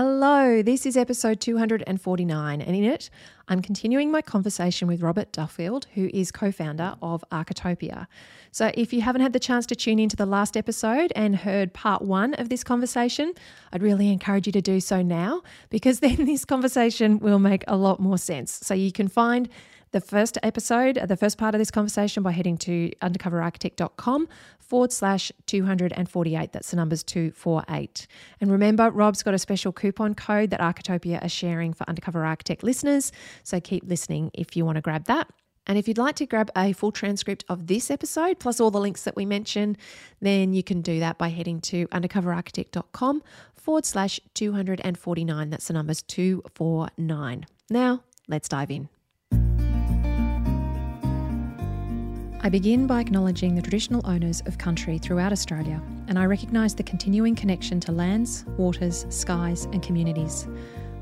Hello, this is episode 249, and in it, I'm continuing my conversation with Robert Duffield, who is co founder of Architopia. So, if you haven't had the chance to tune into the last episode and heard part one of this conversation, I'd really encourage you to do so now because then this conversation will make a lot more sense. So, you can find the first episode, the first part of this conversation, by heading to undercoverarchitect.com forward slash 248. That's the numbers 248. And remember, Rob's got a special coupon code that Architopia are sharing for Undercover Architect listeners. So keep listening if you want to grab that. And if you'd like to grab a full transcript of this episode, plus all the links that we mentioned, then you can do that by heading to undercoverarchitect.com forward slash 249. That's the numbers 249. Now, let's dive in. I begin by acknowledging the traditional owners of country throughout Australia, and I recognise the continuing connection to lands, waters, skies, and communities.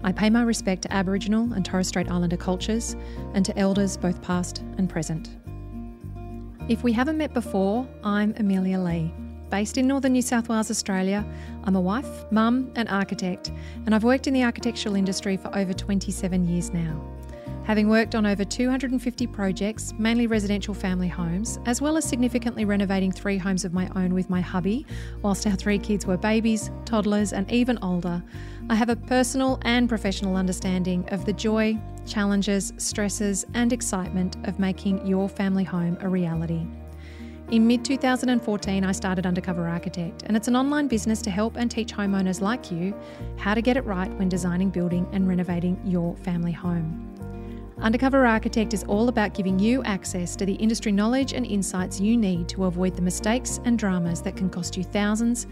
I pay my respect to Aboriginal and Torres Strait Islander cultures and to elders both past and present. If we haven't met before, I'm Amelia Lee. Based in northern New South Wales, Australia, I'm a wife, mum, and architect, and I've worked in the architectural industry for over 27 years now. Having worked on over 250 projects, mainly residential family homes, as well as significantly renovating three homes of my own with my hubby, whilst our three kids were babies, toddlers, and even older, I have a personal and professional understanding of the joy, challenges, stresses, and excitement of making your family home a reality. In mid 2014, I started Undercover Architect, and it's an online business to help and teach homeowners like you how to get it right when designing, building, and renovating your family home. Undercover Architect is all about giving you access to the industry knowledge and insights you need to avoid the mistakes and dramas that can cost you thousands,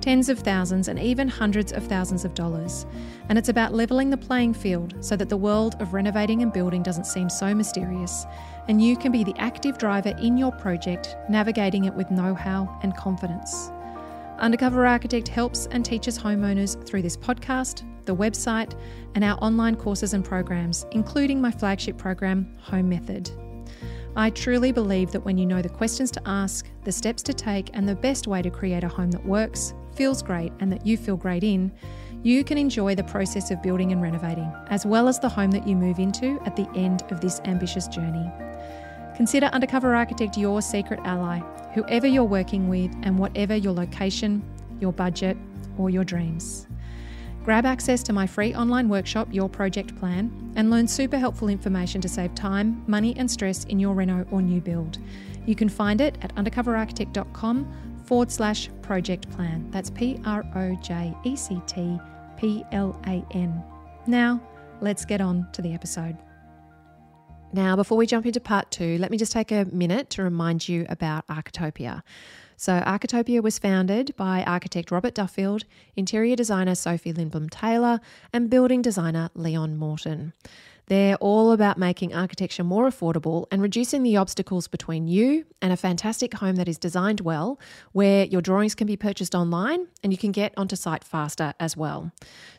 tens of thousands, and even hundreds of thousands of dollars. And it's about levelling the playing field so that the world of renovating and building doesn't seem so mysterious, and you can be the active driver in your project, navigating it with know how and confidence. Undercover Architect helps and teaches homeowners through this podcast, the website, and our online courses and programs, including my flagship program, Home Method. I truly believe that when you know the questions to ask, the steps to take, and the best way to create a home that works, feels great, and that you feel great in, you can enjoy the process of building and renovating, as well as the home that you move into at the end of this ambitious journey. Consider Undercover Architect your secret ally, whoever you're working with, and whatever your location, your budget, or your dreams. Grab access to my free online workshop, Your Project Plan, and learn super helpful information to save time, money, and stress in your reno or new build. You can find it at undercoverarchitect.com forward slash project plan. That's P R O J E C T P L A N. Now, let's get on to the episode. Now, before we jump into part two, let me just take a minute to remind you about Architopia. So, Architopia was founded by architect Robert Duffield, interior designer Sophie Lindblom Taylor, and building designer Leon Morton. They're all about making architecture more affordable and reducing the obstacles between you and a fantastic home that is designed well, where your drawings can be purchased online and you can get onto site faster as well.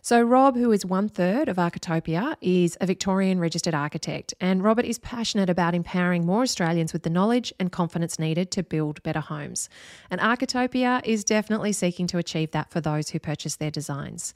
So, Rob, who is one third of Architopia, is a Victorian registered architect, and Robert is passionate about empowering more Australians with the knowledge and confidence needed to build better homes. And Architopia is definitely seeking to achieve that for those who purchase their designs.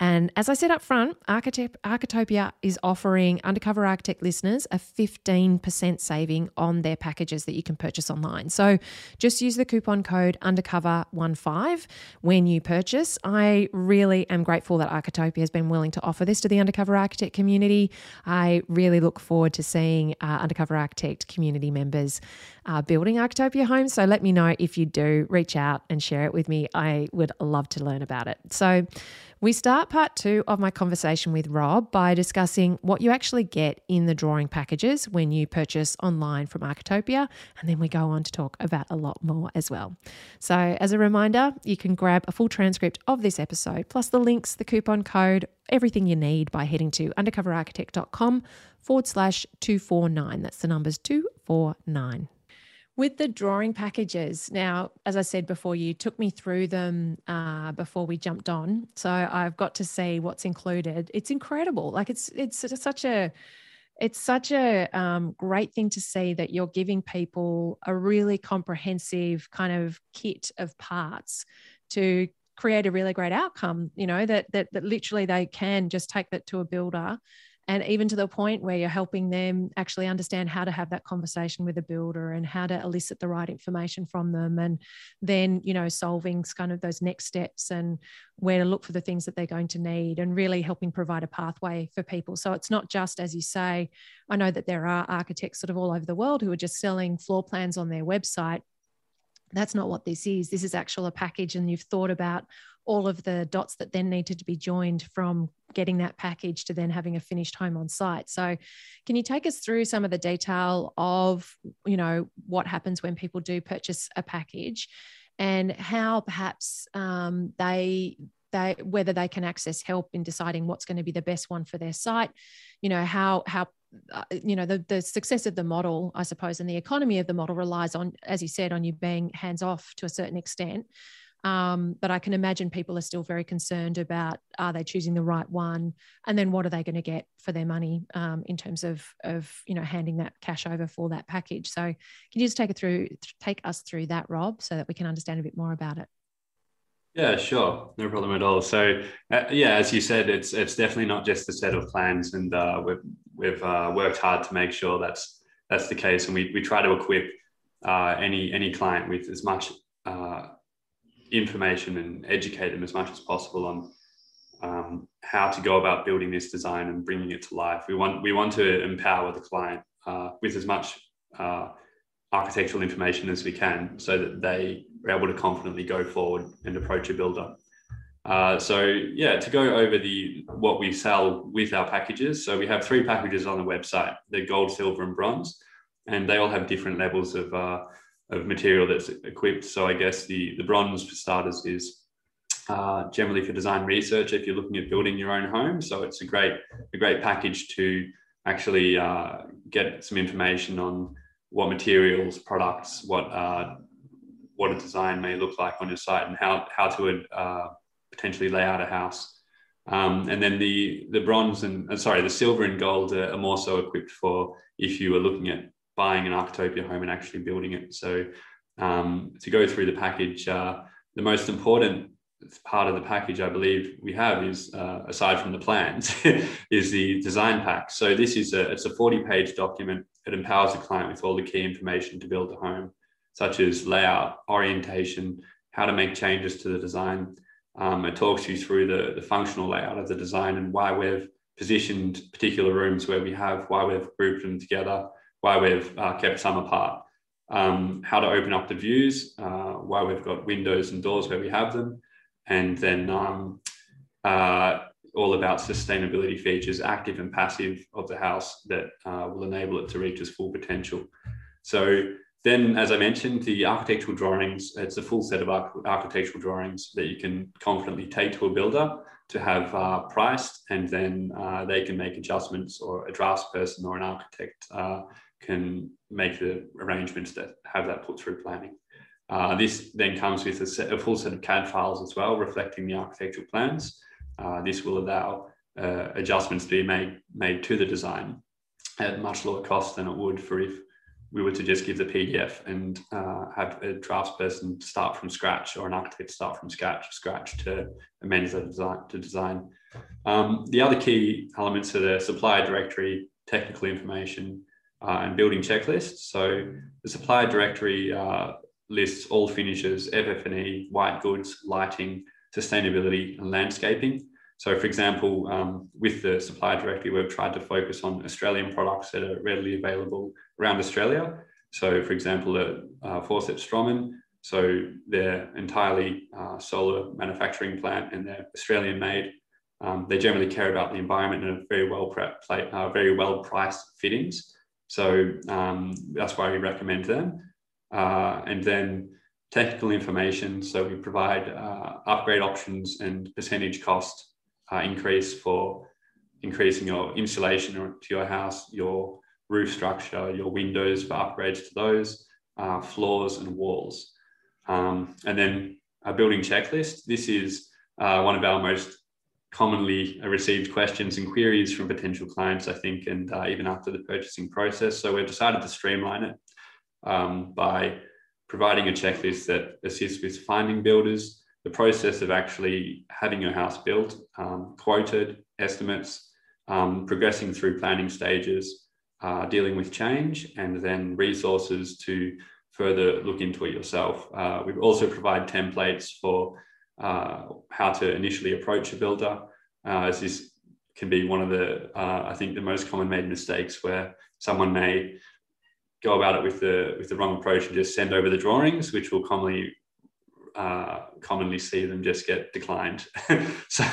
And as I said up front, Architopia is offering Undercover Architect listeners a 15% saving on their packages that you can purchase online. So just use the coupon code Undercover15 when you purchase. I really am grateful that Architopia has been willing to offer this to the Undercover Architect community. I really look forward to seeing uh, Undercover Architect community members uh, building Architopia homes. So let me know if you do, reach out and share it with me. I would love to learn about it. So we start part two of my conversation with Rob by discussing what you actually get in the drawing packages when you purchase online from Architopia, and then we go on to talk about a lot more as well. So, as a reminder, you can grab a full transcript of this episode, plus the links, the coupon code, everything you need by heading to undercoverarchitect.com forward slash 249. That's the numbers 249 with the drawing packages now as i said before you took me through them uh, before we jumped on. So i've got to see what's included. It's incredible. Like it's it's such a it's such a um, great thing to see that you're giving people a really comprehensive kind of kit of parts to create a really great outcome you know that that, that literally they can just take that to a builder and even to the point where you're helping them actually understand how to have that conversation with a builder and how to elicit the right information from them and then you know solving kind of those next steps and where to look for the things that they're going to need and really helping provide a pathway for people. So it's not just as you say i know that there are architects sort of all over the world who are just selling floor plans on their website. That's not what this is. This is actual a package and you've thought about all of the dots that then needed to be joined from getting that package to then having a finished home on site. So, can you take us through some of the detail of, you know, what happens when people do purchase a package, and how perhaps um, they they whether they can access help in deciding what's going to be the best one for their site, you know, how how uh, you know the, the success of the model i suppose and the economy of the model relies on as you said on you being hands off to a certain extent um, but I can imagine people are still very concerned about are they choosing the right one, and then what are they going to get for their money um, in terms of of you know handing that cash over for that package. So can you just take it through, take us through that, Rob, so that we can understand a bit more about it? Yeah, sure, no problem at all. So uh, yeah, as you said, it's it's definitely not just a set of plans, and uh, we've we've uh, worked hard to make sure that's that's the case, and we we try to equip uh, any any client with as much uh, information and educate them as much as possible on um, how to go about building this design and bringing it to life. We want we want to empower the client uh, with as much uh, architectural information as we can, so that they are able to confidently go forward and approach a builder. Uh, so yeah, to go over the what we sell with our packages. So we have three packages on the website: the gold, silver, and bronze, and they all have different levels of uh, of material that's equipped. So I guess the the bronze for starters is uh, generally for design research if you're looking at building your own home. So it's a great a great package to actually uh, get some information on what materials, products, what uh, what a design may look like on your site, and how how to uh, potentially lay out a house. Um, and then the the bronze and uh, sorry the silver and gold are more so equipped for if you are looking at buying an Architopia home and actually building it. So um, to go through the package, uh, the most important part of the package I believe we have is, uh, aside from the plans, is the design pack. So this is a it's a 40 page document. It empowers the client with all the key information to build a home, such as layout, orientation, how to make changes to the design. Um, it talks you through the, the functional layout of the design and why we've positioned particular rooms where we have, why we've grouped them together, why we've uh, kept some apart, um, how to open up the views, uh, why we've got windows and doors where we have them, and then um, uh, all about sustainability features, active and passive of the house that uh, will enable it to reach its full potential. So then, as I mentioned, the architectural drawings, it's a full set of architectural drawings that you can confidently take to a builder to have uh, priced, and then uh, they can make adjustments, or a draftsperson or an architect uh, can make the arrangements that have that put through planning. Uh, this then comes with a, set, a, full set of CAD files as well, reflecting the architectural plans. Uh, this will allow uh, adjustments to be made, made to the design at much lower cost than it would for if we were to just give the PDF and uh, have a draftsperson start from scratch or an architect start from scratch, scratch to amend the design. To design. Um, the other key elements are the supplier directory, technical information, uh, and building checklists. So the supplier directory uh, lists all finishes, FF&E, white goods, lighting, sustainability, and landscaping. So, for example, um, with the supplier directory, we've tried to focus on Australian products that are readily available around Australia. So, for example, the uh, Fawcett Strommen, so they're entirely uh, solar manufacturing plant and they're Australian made. Um, they generally care about the environment and are very well pre- uh, very well priced fittings. So um, that's why we recommend them. Uh, and then technical information. So we provide uh, upgrade options and percentage cost uh, increase for increasing your insulation to your house, your roof structure, your windows for upgrades to those, uh, floors and walls. Um, and then a building checklist. This is uh, one of our most commonly received questions and queries from potential clients, I think, and uh, even after the purchasing process. So we've decided to streamline it um, by providing a checklist that assists with finding builders, the process of actually having your house built, um, quoted, estimates, um, progressing through planning stages, uh, dealing with change, and then resources to further look into it yourself. Uh, we also provide templates for uh, how to initially approach a builder, uh, as this can be one of the, uh, I think, the most common made mistakes where someone may go about it with the with the wrong approach and just send over the drawings, which will commonly uh, commonly see them just get declined. so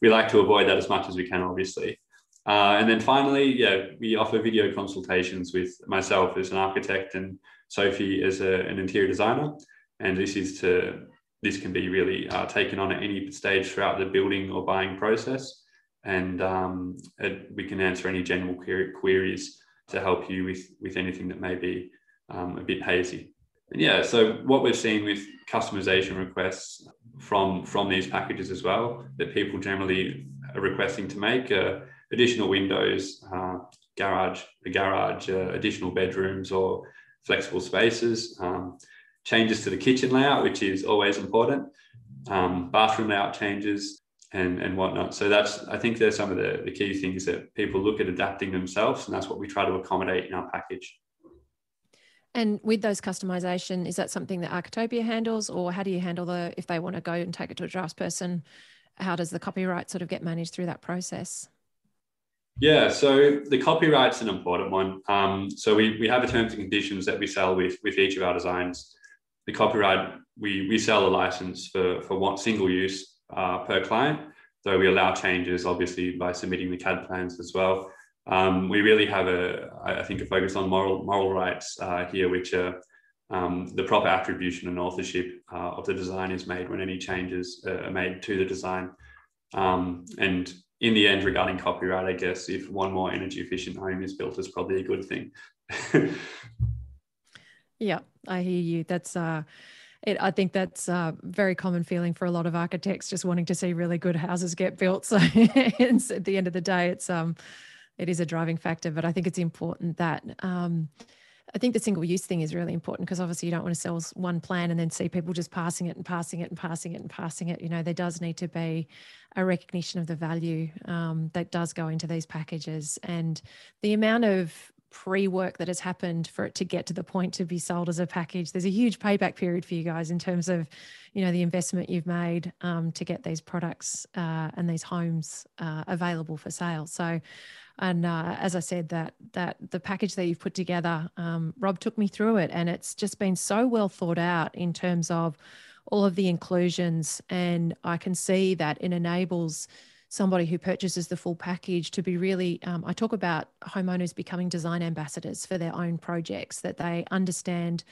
we like to avoid that as much as we can, obviously. Uh, and then finally, yeah, we offer video consultations with myself as an architect and Sophie as a, an interior designer. And this is to this can be really uh, taken on at any stage throughout the building or buying process. And um, it, we can answer any general queries to help you with, with anything that may be um, a bit hazy. And yeah, so what we've seen with customization requests from, from these packages as well, that people generally are requesting to make uh, additional windows, uh, garage, a garage, uh, additional bedrooms or flexible spaces. Um, changes to the kitchen layout, which is always important, um, bathroom layout changes, and, and whatnot. So that's I think there's some of the, the key things that people look at adapting themselves, and that's what we try to accommodate in our package. And with those customization, is that something that Architopia handles, or how do you handle the if they want to go and take it to a draftsperson? How does the copyright sort of get managed through that process? Yeah, so the copyright's an important one. Um, so we, we have a terms and conditions that we sell with with each of our designs the copyright, we, we sell a license for, for one single use uh, per client, though we allow changes obviously by submitting the CAD plans as well. Um, we really have a, I think, a focus on moral, moral rights uh, here, which are um, the proper attribution and authorship uh, of the design is made when any changes are made to the design. Um, and in the end, regarding copyright, I guess if one more energy efficient home is built, is probably a good thing. Yeah, I hear you. That's uh it, I think that's a very common feeling for a lot of architects, just wanting to see really good houses get built. So at the end of the day, it's um, it is a driving factor. But I think it's important that um, I think the single use thing is really important because obviously you don't want to sell one plan and then see people just passing it and passing it and passing it and passing it. You know, there does need to be a recognition of the value um, that does go into these packages and the amount of pre-work that has happened for it to get to the point to be sold as a package there's a huge payback period for you guys in terms of you know the investment you've made um, to get these products uh, and these homes uh, available for sale. So and uh, as i said that that the package that you've put together um, rob took me through it and it's just been so well thought out in terms of all of the inclusions and i can see that it enables somebody who purchases the full package to be really um, i talk about homeowners becoming design ambassadors for their own projects that they understand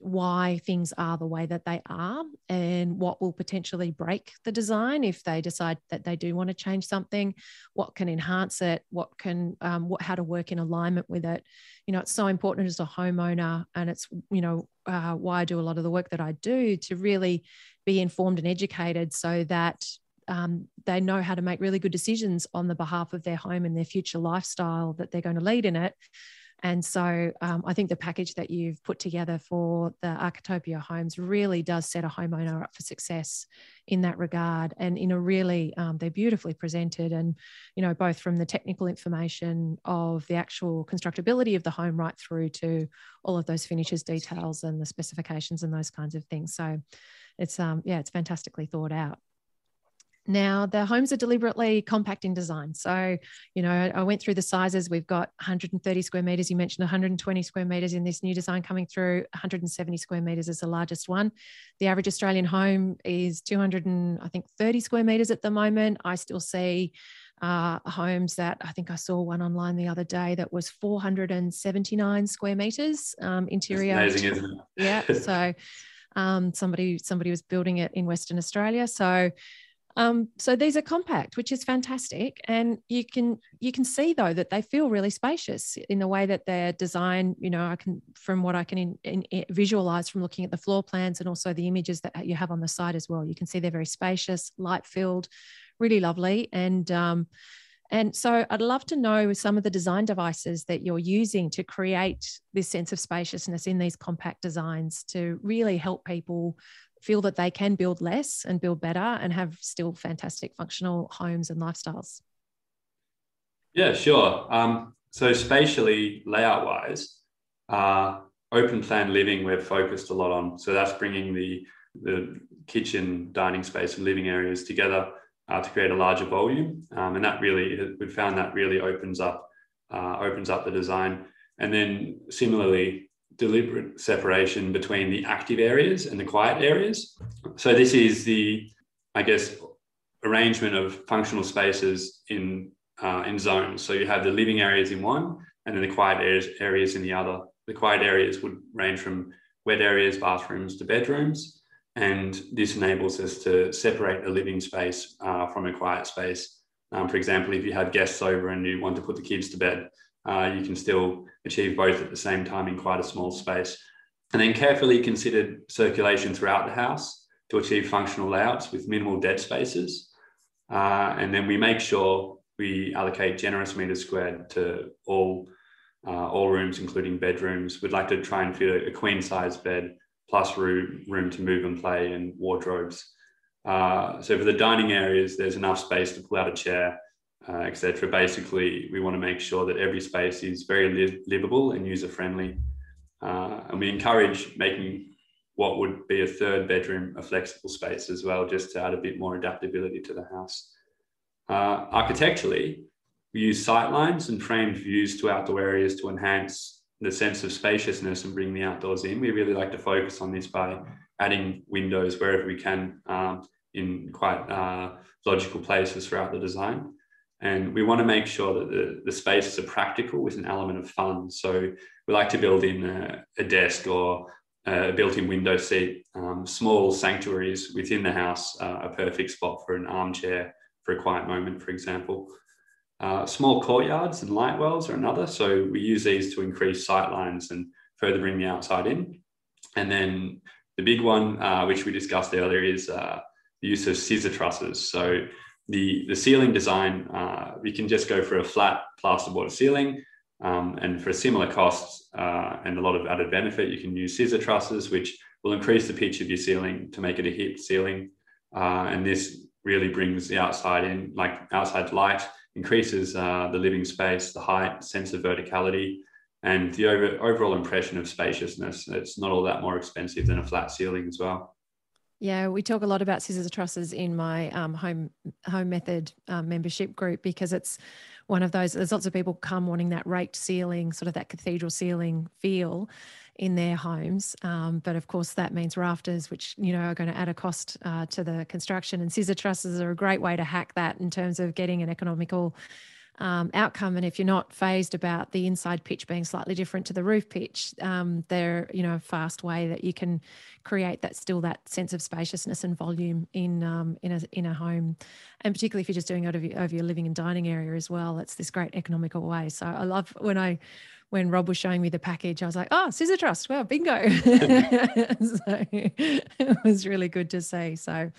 why things are the way that they are and what will potentially break the design if they decide that they do want to change something what can enhance it what can um, what how to work in alignment with it. You know it's so important as a homeowner and it's you know uh, why i do a lot of the work that i do to really be informed and educated so that um, they know how to make really good decisions on the behalf of their home and their future lifestyle that they're going to lead in it. And so um, I think the package that you've put together for the Architopia homes really does set a homeowner up for success in that regard. And in a really, um, they're beautifully presented and, you know, both from the technical information of the actual constructability of the home right through to all of those finishes details and the specifications and those kinds of things. So it's, um, yeah, it's fantastically thought out. Now, the homes are deliberately compact in design. So, you know, I went through the sizes. We've got 130 square meters. You mentioned 120 square meters in this new design coming through. 170 square meters is the largest one. The average Australian home is 200 and I think 30 square meters at the moment. I still see uh, homes that I think I saw one online the other day that was 479 square meters um, interior. That's amazing, isn't it? yeah. So um, somebody somebody was building it in Western Australia. So um, so these are compact, which is fantastic, and you can you can see though that they feel really spacious in the way that they're designed. You know, I can from what I can in, in, in visualize from looking at the floor plans and also the images that you have on the site as well. You can see they're very spacious, light filled, really lovely, and um, and so I'd love to know some of the design devices that you're using to create this sense of spaciousness in these compact designs to really help people feel that they can build less and build better and have still fantastic functional homes and lifestyles? Yeah, sure. Um, so spatially, layout wise, uh, open plan living we're focused a lot on. So that's bringing the the kitchen, dining space, and living areas together uh, to create a larger volume, um, and that really we found that really opens up uh, opens up the design. And then similarly, deliberate separation between the active areas and the quiet areas. So this is the, I guess, arrangement of functional spaces in uh, in zones. So you have the living areas in one, and then the quiet areas, areas in the other. The quiet areas would range from wet areas, bathrooms to bedrooms, and this enables us to separate a living space uh, from a quiet space. Um, for example, if you have guests over and you want to put the kids to bed, uh, you can still achieve both at the same time in quite a small space. And then carefully considered circulation throughout the house to achieve functional layouts with minimal dead spaces. Uh, and then we make sure we allocate generous meters squared to all, uh, all rooms, including bedrooms. We'd like to try and fit a, queen size bed plus room, room to move and play and wardrobes. Uh, so for the dining areas, there's enough space to pull out a chair uh, etc. Basically, we want to make sure that every space is very li- livable and user friendly. Uh, and we encourage making what would be a third bedroom a flexible space as well, just to add a bit more adaptability to the house. Uh, architecturally, we use sightlines and framed views to outdoor areas to enhance the sense of spaciousness and bring the outdoors in. We really like to focus on this by adding windows wherever we can um, in quite uh, logical places throughout the design. And we want to make sure that the, the spaces are practical with an element of fun. So we like to build in a, a desk or a built-in window seat. Um, small sanctuaries within the house are a perfect spot for an armchair for a quiet moment, for example. Uh, small courtyards and light wells are another. So we use these to increase sight lines and further bring the outside in. And then the big one, uh, which we discussed earlier, is uh, the use of scissor trusses. So the, the ceiling design, uh, we can just go for a flat plasterboard ceiling. Um, and for similar costs uh, and a lot of added benefit, you can use scissor trusses, which will increase the pitch of your ceiling to make it a hip ceiling. Uh, and this really brings the outside in, like outside light, increases uh, the living space, the height, sense of verticality, and the over, overall impression of spaciousness. It's not all that more expensive than a flat ceiling as well. Yeah, we talk a lot about scissors trusses in my um, home home method um, membership group because it's one of those. There's lots of people come wanting that raked ceiling, sort of that cathedral ceiling feel in their homes. Um, but of course, that means rafters, which you know are going to add a cost uh, to the construction. And scissor trusses are a great way to hack that in terms of getting an economical um, outcome. And if you're not phased about the inside pitch being slightly different to the roof pitch, um, they're you know a fast way that you can create that still that sense of spaciousness and volume in um, in a in a home, and particularly if you're just doing it over, over your living and dining area as well. It's this great economical way. So I love when I when Rob was showing me the package, I was like, oh, scissor trust. Wow, bingo. so it was really good to see. So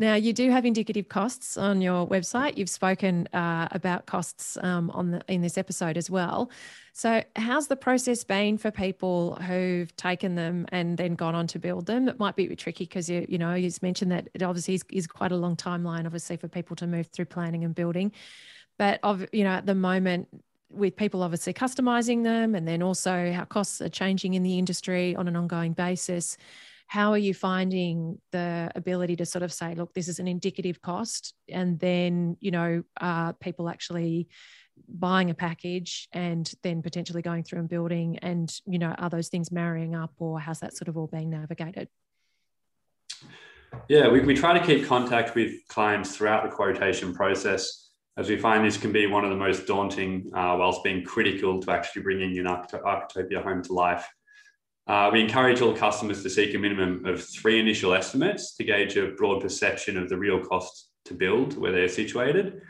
now, you do have indicative costs on your website. You've spoken uh, about costs um, on the, in this episode as well. So, how's the process been for people who've taken them and then gone on to build them? It might be a bit tricky because you you know you mentioned that it obviously is, is quite a long timeline, obviously, for people to move through planning and building. But of you know at the moment, with people obviously customizing them, and then also how costs are changing in the industry on an ongoing basis how are you finding the ability to sort of say look this is an indicative cost and then you know uh, people actually buying a package and then potentially going through and building? And you know are those things marrying up or how's that sort of all being navigated? Yeah we, we try to keep contact with clients throughout the quotation process as we find this can be one of the most daunting uh, whilst being critical to actually bringing an architopia home to life uh, we encourage all customers to seek a minimum of three initial estimates to gauge a broad perception of the real cost to build where they're situated.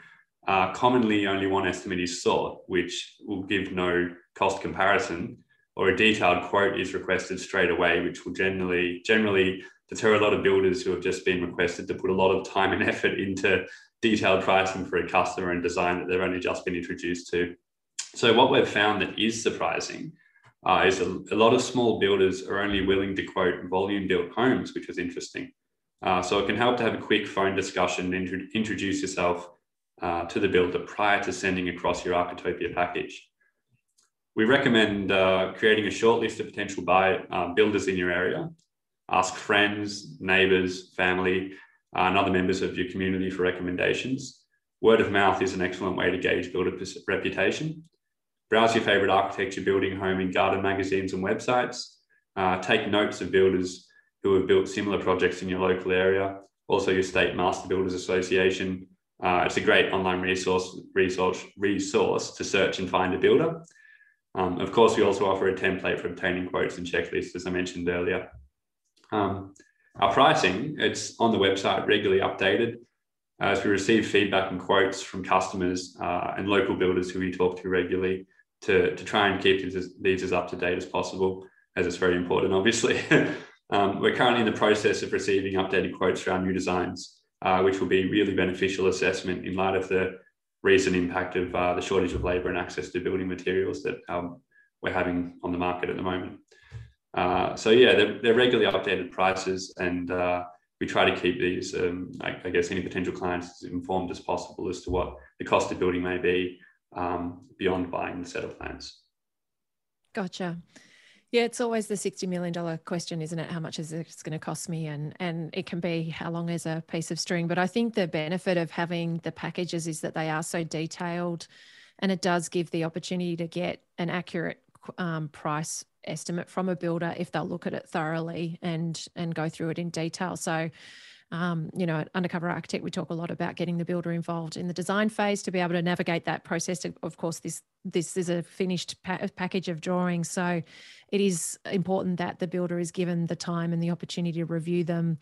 Uh, commonly, only one estimate is sought, which will give no cost comparison, or a detailed quote is requested straight away, which will generally generally deter a lot of builders who have just been requested to put a lot of time and effort into detailed pricing for a customer and design that they've only just been introduced to. So, what we've found that is surprising uh, is a, a, lot of small builders are only willing to quote volume built homes, which is interesting. Uh, so it can help to have a quick phone discussion and introduce yourself uh, to the builder prior to sending across your Architopia package. We recommend uh, creating a short list of potential buy, uh, builders in your area. Ask friends, neighbors, family, uh, and other members of your community for recommendations. Word of mouth is an excellent way to gauge builder reputation. Browse your favorite architecture, building, home, and garden magazines and websites. Uh, take notes of builders who have built similar projects in your local area. Also, your state master builders association. Uh, it's a great online resource, resource, resource to search and find a builder. Um, of course, we also offer a template for obtaining quotes and checklists, as I mentioned earlier. Um, our pricing, it's on the website, regularly updated as we receive feedback and quotes from customers uh, and local builders who we talk to regularly to, to try and keep these, these as up to date as possible, as it's very important, obviously. um, we're currently in the process of receiving updated quotes for our new designs, uh, which will be really beneficial assessment in light of the recent impact of uh, the shortage of labour and access to building materials that um, we're having on the market at the moment. Uh, so yeah, they're, they're, regularly updated prices, and uh, we try to keep these, um, I, I, guess, any potential clients as informed as possible as to what the cost of building may be um, beyond buying the set of plans. Gotcha. Yeah, it's always the sixty million dollar question, isn't it? How much is it going to cost me, and and it can be how long is a piece of string. But I think the benefit of having the packages is that they are so detailed, and it does give the opportunity to get an accurate um, price estimate from a builder if they'll look at it thoroughly and and go through it in detail. So um, you know, undercover architect, we talk a lot about getting the builder involved in the design phase to be able to navigate that process. Of course, this this is a finished pa- package of drawings, so it is important that the builder is given the time and the opportunity to review them.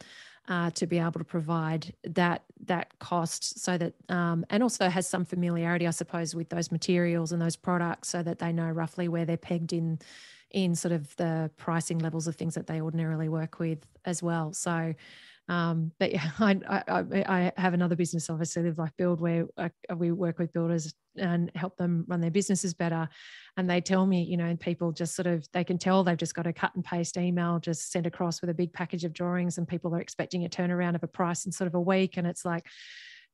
Uh, to be able to provide that that cost so that um, and also has some familiarity i suppose with those materials and those products so that they know roughly where they're pegged in in sort of the pricing levels of things that they ordinarily work with as well so um, but yeah, I, I, I, have another business, obviously, Live Life Build, where I, we work with builders and help them run their businesses better. And they tell me, you know, people just sort of, they can tell they've just got a cut and paste email just sent across with a big package of drawings, and people are expecting a turnaround of a price in sort of a week. And it's like,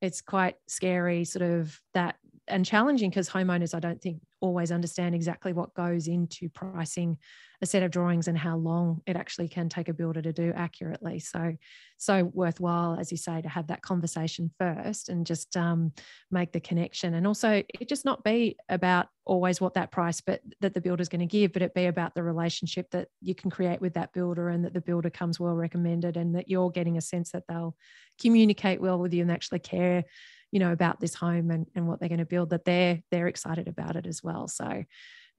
it's quite scary, sort of that and challenging because homeowners, I don't think, always understand exactly what goes into pricing a set of drawings and how long it actually can take a builder to do accurately. So, so worthwhile, as you say, to have that conversation first and just um, make the connection. And also, it just not be about always what that price, but that the builder's going to give, but it be about the relationship that you can create with that builder and that the builder comes well recommended and that you're getting a sense that they'll communicate well with you and actually care you know about this home and, and what they're going to build that they're they're excited about it as well. So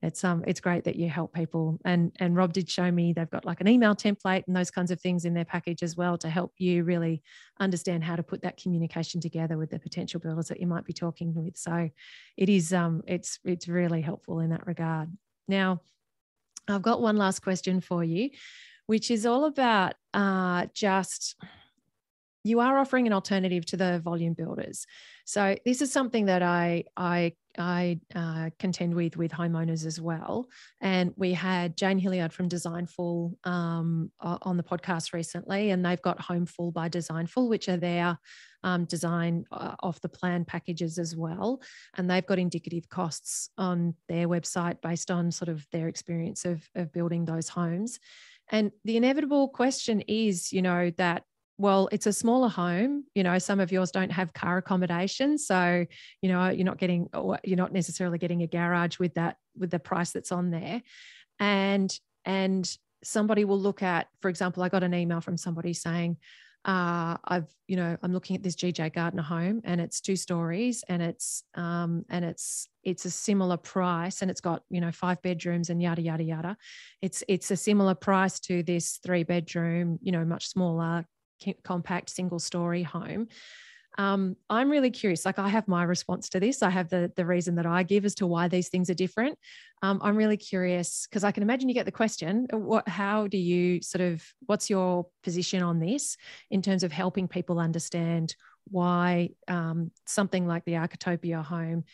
it's um it's great that you help people. And and rob did show me they've got like an email template and those kinds of things in their package as well to help you really understand how to put that communication together with the potential builders that you might be talking with. So it is um it's it's really helpful in that regard. Now i've got one last question for you which is all about uh just you are offering an alternative to the volume builders. So this is something that I I I uh, contend with with homeowners as well. And we had Jane Hilliard from Designful um, on the podcast recently, and they've got Homeful by Designful, which are their um, design uh, off the plan packages as well. And they've got indicative costs on their website based on sort of their experience of, of building those homes. And the inevitable question is, you know, that well it's a smaller home you know some of yours don't have car accommodation so you know you're not getting you're not necessarily getting a garage with that with the price that's on there and and somebody will look at for example i got an email from somebody saying uh, I've, you know, I'm looking at this GJ Gardner home and it's two stories and it's, um, and it's, it's a similar price and it's got, you know, five bedrooms and yada, yada, yada. It's, it's a similar price to this three bedroom, you know, much smaller compact single story home. Um, I'm really curious. Like I have my response to this. I have the the reason that I give as to why these things are different. Um, I'm really curious because I can imagine you get the question. Uh, what? How do you sort of? What's your position on this in terms of helping people understand why um, something like the Architopia home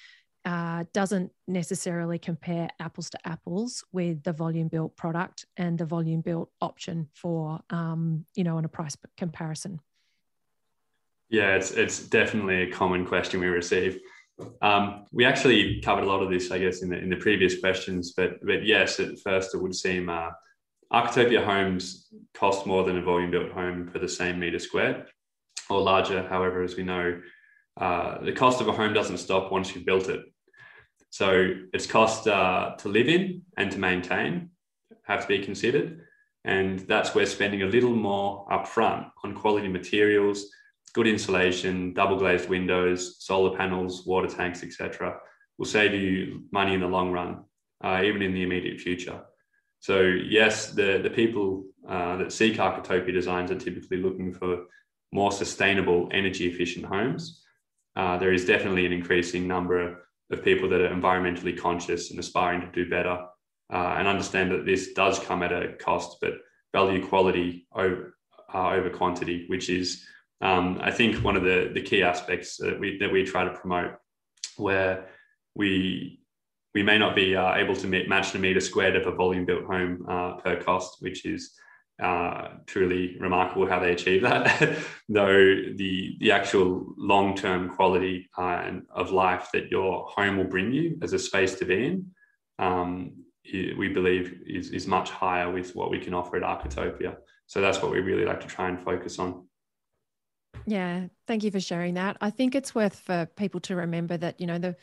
uh, doesn't necessarily compare apples to apples with the volume built product and the volume built option for um, you know on a price comparison. Yeah it's it's definitely a common question we receive. Um, we actually covered a lot of this i guess in the in the previous questions but but yes at first it would seem uh, homes cost more than a volume built home for the same meter squared or larger however as we know uh, the cost of a home doesn't stop once you've built it. So its cost uh, to live in and to maintain have to be considered. And that's where spending a little more upfront on quality materials, good insulation, double glazed windows, solar panels, water tanks, etc., will save you money in the long run, uh, even in the immediate future. So yes, the, the people uh, that seek Architopia designs are typically looking for more sustainable, energy efficient homes uh, there is definitely an increasing number of people that are environmentally conscious and aspiring to do better uh, and understand that this does come at a cost, but value quality over, uh, over quantity, which is, um, I think, one of the, the key aspects that we, that we try to promote, where we we may not be uh, able to match the meter squared of a volume built home uh, per cost, which is uh, truly remarkable how they achieve that. Though the the actual long term quality uh, of life that your home will bring you as a space to be in, um, we believe is, is much higher with what we can offer at Architopia. So that's what we really like to try and focus on. Yeah, thank you for sharing that. I think it's worth for people to remember that you know the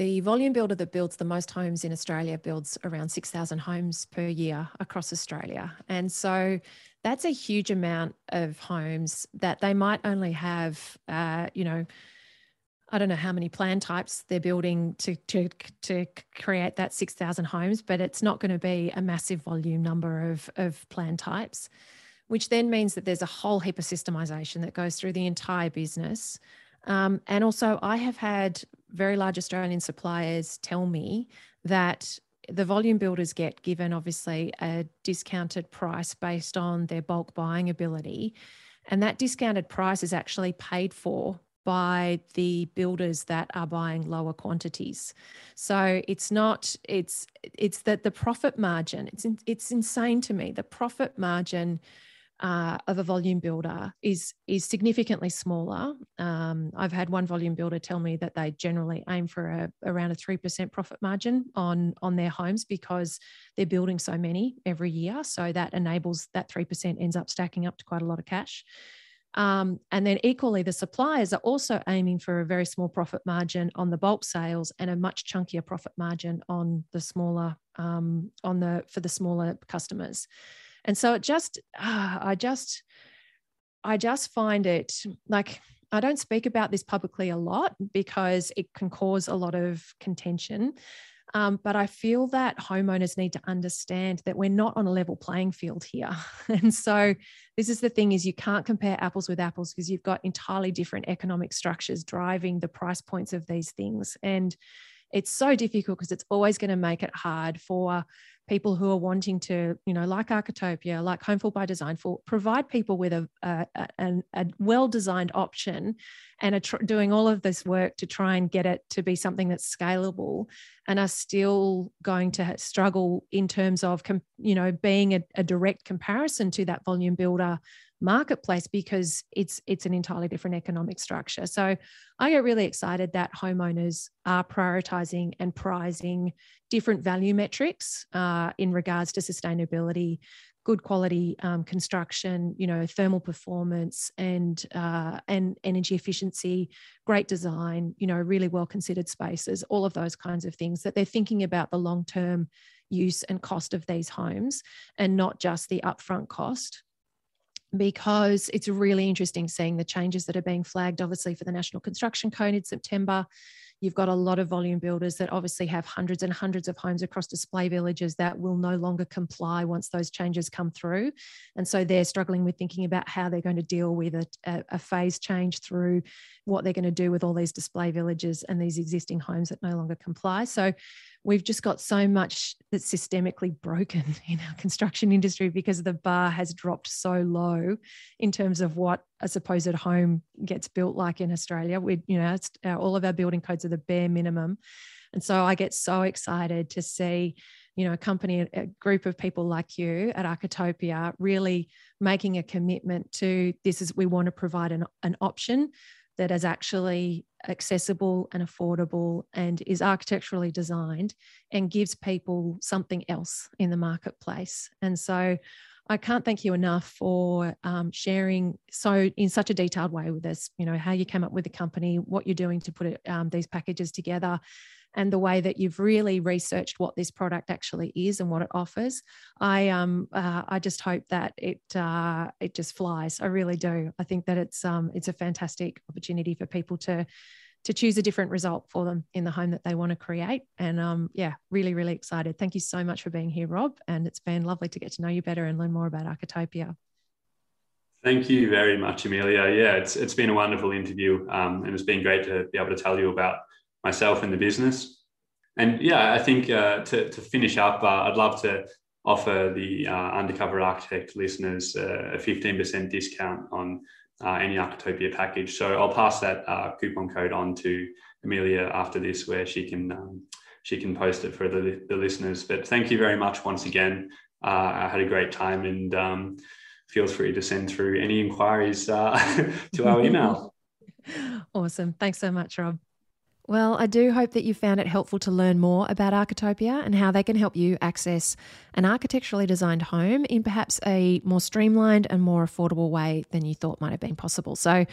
the volume builder that builds the most homes in Australia builds around 6,000 homes per year across Australia. And so that's a huge amount of homes that they might only have, uh, you know, I don't know how many plan types they're building to, to, to create that 6,000 homes, but it's not going to be a massive volume number of, of plan types, which then means that there's a whole heap of systemization that goes through the entire business. Um, and also, I have had very large Australian suppliers tell me that the volume builders get given obviously a discounted price based on their bulk buying ability. And that discounted price is actually paid for by the builders that are buying lower quantities. So it's not it's it's that the profit margin it's it's insane to me the profit margin uh, of a volume builder is is significantly smaller. Um, I've had one volume builder tell me that they generally aim for a, around a three percent profit margin on on their homes because they're building so many every year. So that enables that three percent ends up stacking up to quite a lot of cash. Um, and then equally, the suppliers are also aiming for a very small profit margin on the bulk sales and a much chunkier profit margin on the smaller um, on the for the smaller customers. And so it just, uh, I just, I just find it like I don't speak about this publicly a lot because it can cause a lot of contention. Um, but I feel that homeowners need to understand that we're not on a level playing field here. And so this is the thing is you can't compare apples with apples because you've got entirely different economic structures driving the price points of these things. And it's so difficult because it's always going to make it hard for people who are wanting to, you know, like Architopia, like Homeful by Design, for provide people with a, a, a, a well-designed option and tr- doing all of this work to try and get it to be something that's scalable and are still going to struggle in terms of, com- you know, being a direct comparison to that volume builder marketplace because it's it's an entirely different economic structure. So I get really excited that homeowners are prioritizing and prizing different value metrics uh, in regards to sustainability, good quality um, construction, you know, thermal performance and uh, and energy efficiency, great design, you know, really well considered spaces, all of those kinds of things that they're thinking about the long term use and cost of these homes and not just the upfront cost because it's really interesting seeing the changes that are being flagged, obviously, for the National Construction Code in September. You've got a lot of volume builders that obviously have hundreds and hundreds of homes across display villages that will no longer comply once those changes come through. And so they're struggling with thinking about how they're going to deal with a, a, phase change through what they're going to do with all these display villages and these existing homes that no longer comply. So we've just got so much that's systemically broken in our construction industry because the bar has dropped so low in terms of what a supposed home gets built like in Australia. We, you know, our, uh, all of our building codes are the bare minimum. And so I get so excited to see, you know, a company, a group of people like you at Architopia really making a commitment to this is we want to provide an, an option that is actually accessible and affordable and is architecturally designed and gives people something else in the marketplace. And so I can't thank you enough for um, sharing so in such a detailed way with us. You know how you came up with the company, what you're doing to put it, um, these packages together, and the way that you've really researched what this product actually is and what it offers. I um uh, I just hope that it uh, it just flies. I really do. I think that it's um it's a fantastic opportunity for people to to choose a different result for them in the home that they want to create. And um, yeah, really, really excited. Thank you so much for being here, Rob. And it's been lovely to get to know you better and learn more about Architopia. Thank you very much, Amelia. Yeah, it's, it's been a wonderful interview and it's been great to be able to tell you about myself in the business. And yeah, I think uh, to, to finish up, uh, I'd love to offer the uh, Undercover Architect listeners uh, a 15% discount on uh, any Architopia package. So I'll pass that uh, coupon code on to Amelia after this, where she can um, she can post it for the, the listeners. But thank you very much once again. I had a great time and um, feel free to send through any inquiries to our email. awesome. Thanks so much, Rob. Well, I do hope that you found it helpful to learn more about Architopia and how they can help you access an architecturally designed home in perhaps a more streamlined and more affordable way than you thought might have been possible. So,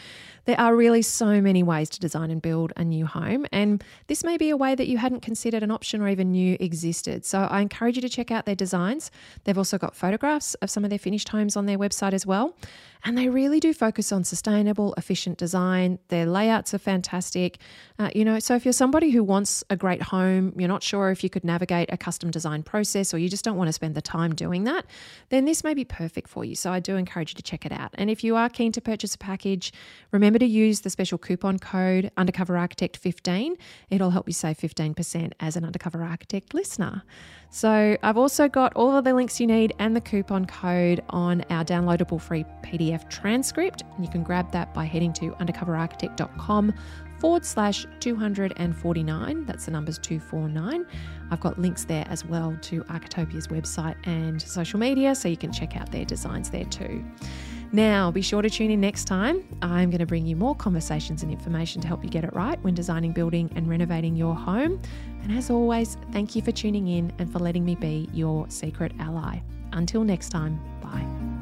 there are really so many ways to design and build a new home, and this may be a way that you hadn't considered an option or even knew existed. So, I encourage you to check out their designs. They've also got photographs of some of their finished homes on their website as well. And they really do focus on sustainable, efficient design. Their layouts are fantastic. Uh, you know, so if you're somebody who wants a great home, you're not sure if you could navigate a custom design process or you just don't want to spend the time doing that, then this may be perfect for you. So I do encourage you to check it out. And if you are keen to purchase a package, remember to use the special coupon code Undercover Architect 15. It'll help you save 15% as an Undercover Architect listener. So I've also got all of the links you need and the coupon code on our downloadable free PDF transcript. And you can grab that by heading to undercoverarchitect.com forward slash 249. That's the numbers 249. I've got links there as well to Architopia's website and social media, so you can check out their designs there too. Now, be sure to tune in next time. I'm going to bring you more conversations and information to help you get it right when designing, building, and renovating your home. And as always, thank you for tuning in and for letting me be your secret ally. Until next time, bye.